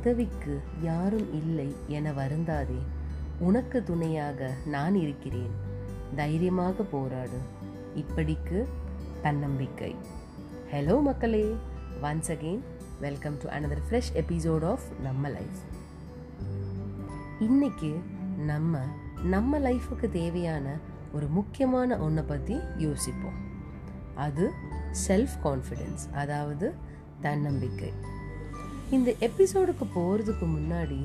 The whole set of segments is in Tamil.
உதவிக்கு யாரும் இல்லை என வருந்தாதே. உனக்கு துணையாக நான் இருக்கிறேன். தைரியமாக போராடு. இப்படிக்கு தன்னம்பிக்கை. ஹலோ மக்களே. Once again welcome to another fresh episode of நம்ம லைஃப் இன்னைக்கு நம்ம நம்ம லைஃபுக்கு தேவையான ஒரு முக்கியமான ஒன்றை பற்றி யோசிப்போம். அது செல்ஃப் கான்ஃபிடென்ஸ் அதாவது தன்னம்பிக்கை. இந்த எபிசோடுக்கு போகிறதுக்கு முன்னாடி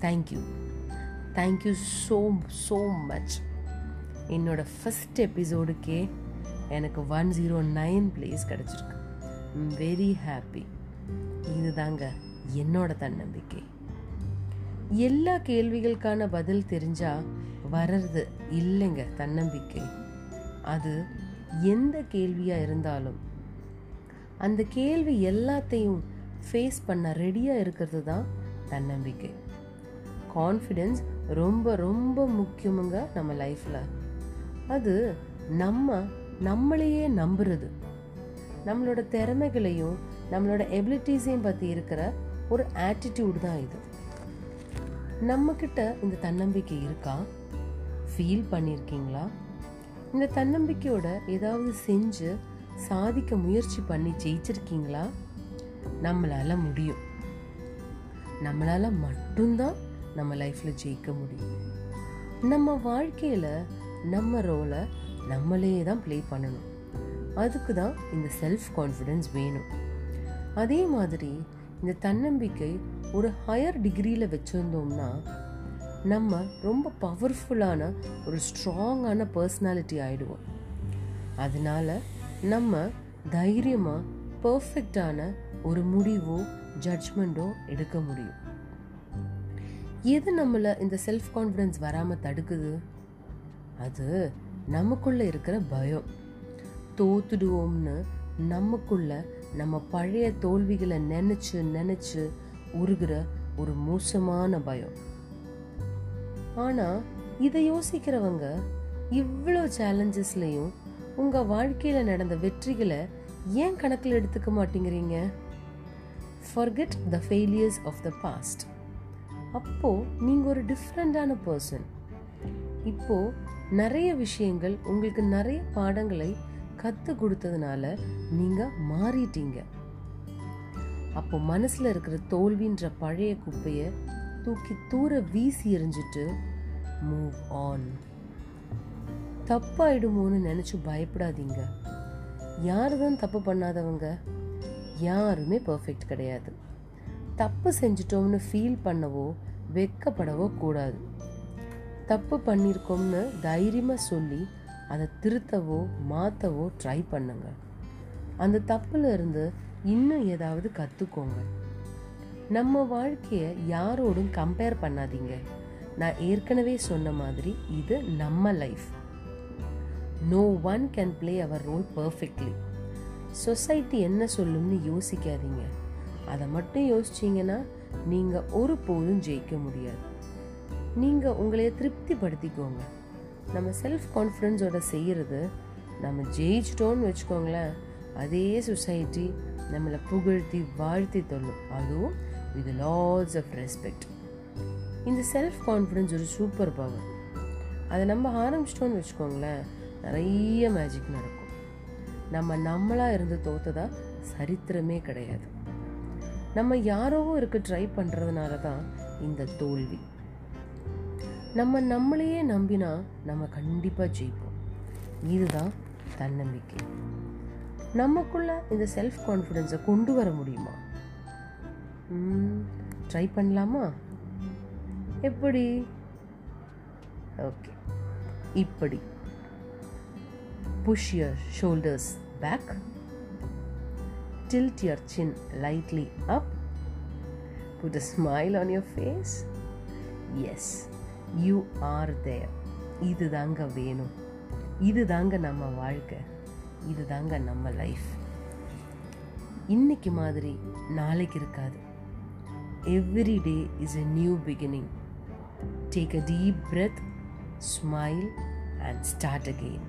thank you thank you so so much என்னோட ஃபஸ்ட் எபிசோடுக்கே எனக்கு ஒன் ஜீரோ நைன் பிளேஸ் கிடச்சிருக்கு. வெரி ஹாப்பி இதுதாங்க என்னோட தன்னம்பிக்கை. எல்லா கேள்விகளுக்கான பதில் தெரிஞ்சால் வர்றது இல்லைங்க தன்னம்பிக்கை. அது எந்த கேள்வியாக இருந்தாலும் அந்த கேள்வி எல்லாத்தையும் ஃபேஸ் பண்ண ரெடியாக இருக்கிறது தான் தன்னம்பிக்கை. கான்ஃபிடென்ஸ் ரொம்ப ரொம்ப முக்கியமுங்க நம்ம லைஃப்பில் அது நம்ம நம்மளையே நம்புறது. நம்மளோட திறமைகளையும் நம்மளோட எபிலிட்டிஸையும் பற்றி இருக்கிற ஒரு ஆட்டிடியூட் தான் இது. நம்மக்கிட்ட இந்த தன்னம்பிக்கை இருக்கா? ஃபீல் பண்ணியிருக்கீங்களா இந்த தன்னம்பிக்கையோட ஏதாவது செஞ்சு சாதிக்க முயற்சி பண்ணி ஜெயிச்சிருக்கீங்களா? நம்மளால முடியும். நம்மளால் மட்டும்தான் நம்ம லைஃப்பில் ஜெயிக்க முடியும். நம்ம வாழ்க்கையில் நம்ம ரோலை நம்மளே தான் ப்ளே பண்ணணும். அதுக்கு தான் இந்த செல்ஃப் கான்ஃபிடென்ஸ் வேணும். அதே மாதிரி இந்த தன்னம்பிக்கை ஒரு ஹையர் டிகிரியில் வச்சுருந்தோம்னா நம்ம ரொம்ப பவர்ஃபுல்லான ஒரு ஸ்ட்ராங்கான பர்சனாலிட்டி ஆகிடுவோம் அதனால நம்ம தைரியமாக பர்ஃபெக்டான ஒரு முடிவோ ஜட்ஜ்மெண்ட்டோ எடுக்க முடியும். எது நம்மளை இந்த செல்ஃப் கான்ஃபிடென்ஸ் வராமல் தடுக்குது? அது நமக்குள்ள இருக்கிற பயம். தோத்துடுவோம்னு நமக்குள்ள நம்ம பழைய தோல்விகளை நினச்சி நினச்சி உருகிற ஒரு மோசமான பயம். ஆனால் இதை யோசிக்கிறவங்க இவ்வளோ சேலஞ்சஸ்லையும் உங்கள் வாழ்க்கையில் நடந்த வெற்றிகளை ஏன் கணக்கில் எடுத்துக்க மாட்டேங்கிறீங்க? Forget the failures of the past அப்போது நீங்கள் ஒரு டிஃப்ரெண்டான பர்சன் இப்போது நிறைய விஷயங்கள் உங்களுக்கு நிறைய பாடங்களை கற்றுக் கொடுத்ததுனால நீங்கள் மாறிட்டீங்க. அப்போ மனசில் இருக்கிற தோல்வின்ற பழைய குப்பையை தூக்கி தூர வீசி எறிஞ்சிட்டு மூவ் ஆன் தப்பாயிடுமோன்னு நினச்சி பயப்படாதீங்க. யார் தான் தப்பு பண்ணாதவங்க? யாருமே பர்ஃபெக்ட் கிடையாது. தப்பு செஞ்சிட்டோம்னு ஃபீல் பண்ணவோ வெக்கப்படவோ கூடாது. தப்பு பண்ணியிருக்கோம்னு தைரியமாக சொல்லி அதை திருத்தவோ மாற்றவோ ட்ரை பண்ணுங்க. அந்த தப்புல இருந்து இன்னும் ஏதாவது கற்றுக்கோங்க நம்ம வாழ்க்கையை யாரோடும் கம்பேர் பண்ணாதீங்க. நான் ஏற்கனவே சொன்ன மாதிரி இது நம்ம life no one can play our role perfectly society என்ன சொல்லும்னு யோசிக்காதீங்க. அதை மட்டும் யோசிச்சீங்கன்னா நீங்கள் ஒரு போதும் ஜெயிக்க முடியாது. நீங்கள் உங்களைய திருப்திப்படுத்திக்கோங்க. நம்ம செல்ஃப் கான்ஃபிடென்ஸோட செய்கிறது நம்ம ஜெயிச்சிட்டோன்னு வச்சுக்கோங்களேன் அதே சொசைட்டி நம்மளை புகழ்த்தி வாழ்த்தி தொல்லும் அதுவும் வித் லாஸ் ஆஃப் ரெஸ்பெக்ட் இந்த செல்ஃப் கான்ஃபிடென்ஸ் ஒரு சூப்பர் பவர் அதை நம்ம ஆரம்பிச்சிட்டோன்னு வச்சுக்கோங்களேன் நிறைய மேஜிக் நடக்கும். நம்ம நம்மளாக இருந்து தோத்ததா சரித்திரமே கிடையாது. நம்ம யாரோவோ இருக்க ட்ரை பண்ணுறதுனால தான் இந்த தோல்வி. நம்ம நம்மளையே நம்பினா நம்ம கண்டிப்பாக ஜெயிப்போம். இதுதான் தன்னம்பிக்கை. நமக்குள்ள இந்த செல்ஃப் கான்ஃபிடென்ஸை கொண்டு வர முடியுமா? ட்ரை பண்ணலாமா? எப்படி? ஓகே. இப்படி. Push your shoulders back tilt your chin lightly up, put a smile on your face. Yes, you are there. இது தாங்க வேணும் இது தாங்க நம்ம வாழ்க்கை இது தாங்க நம்ம லைஃப் இன்னைக்கு மாதிரி நாளைக்கு இருக்காது every day is a new beginning take a deep breath smile and start again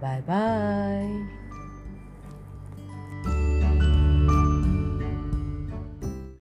Bye bye.